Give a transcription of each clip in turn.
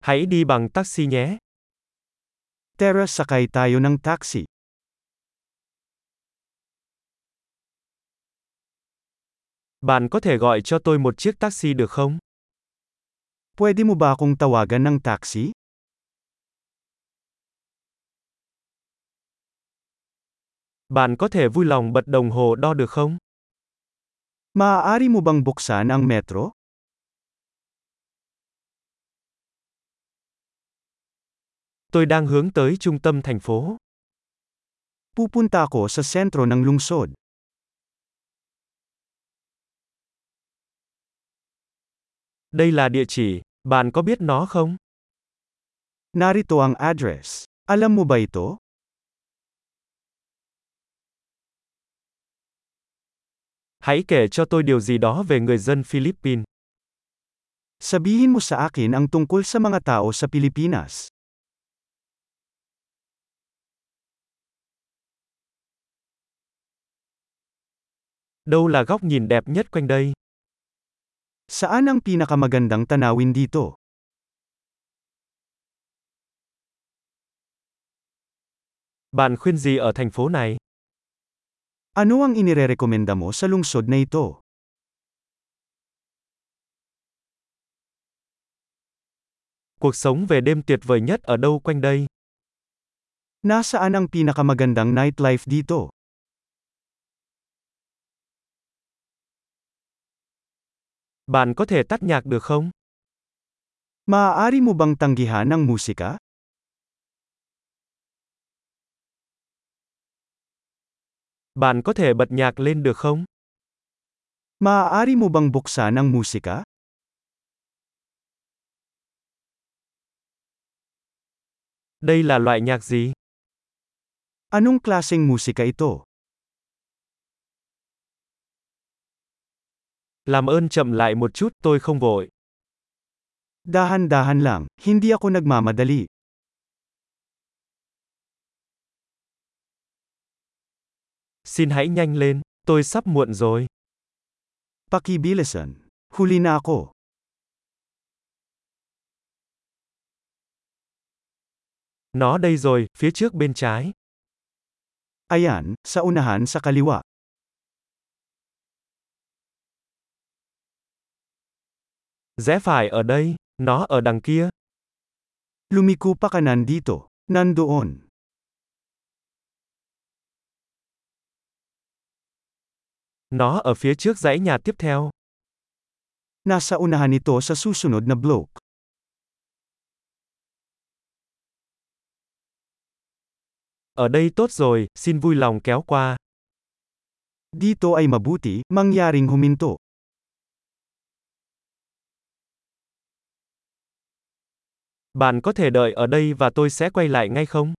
Hãy đi bằng taxi nhé. Tara, sakay tayo ng taxi. Bạn có thể gọi cho tôi một chiếc taxi được không? Pwede mo ba akong tawagan ng taxi? Bạn có thể vui lòng bật đồng hồ đo được không? Maaari mo bang buksan ang metro? Tôi đang hướng tới trung tâm thành phố. Pupunta ako sa sentro ng lungsod. Đây là địa chỉ, bạn có biết nó không? Narito ang address. Alam mo ba ito? Hãy kể cho tôi điều gì đó về người dân Philippines. Sabihin mo sa akin ang tungkol sa mga tao sa Pilipinas. Đâu là góc nhìn đẹp nhất quanh đây? Saan ang pinakamagandang tanawin dito? Bạn khuyên gì ở thành phố này? Ano ang inirerekomenda mo sa lungsod na ito? Cuộc sống về đêm tuyệt vời nhất ở đâu quanh đây? Nasaan ang pinakamagandang nightlife dito? Bạn có thể tắt nhạc được không? Maaari mo bang tanggihan ang musika? Bạn có thể bật nhạc lên được không? Maaari mo bang buksan ang musika? Đây là loại nhạc gì? Anong klaseng musika ito? Làm ơn chậm lại một chút, tôi không vội. Dahan-dahan lang, hindi ako nagmamadali. Xin hãy nhanh lên, tôi sắp muộn rồi. Pakibilisan. Huli na ako. Nó đây rồi, phía trước bên trái. Ayan, sa unahan sa kaliwa. Rẽ phải ở đây, nó ở đằng kia. Lumiko pa kanan dito. Nandoon. Nó ở phía trước dãy nhà tiếp theo. Nasa unahan ito sa susunod na block. Ở đây tốt rồi, xin vui lòng kéo qua. Dito ay mabuti, mangyaring huminto. Bạn có thể đợi ở đây và tôi sẽ quay lại ngay không?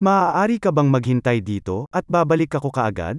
Maaari ka bang maghintay dito, at babalik ako kaagad?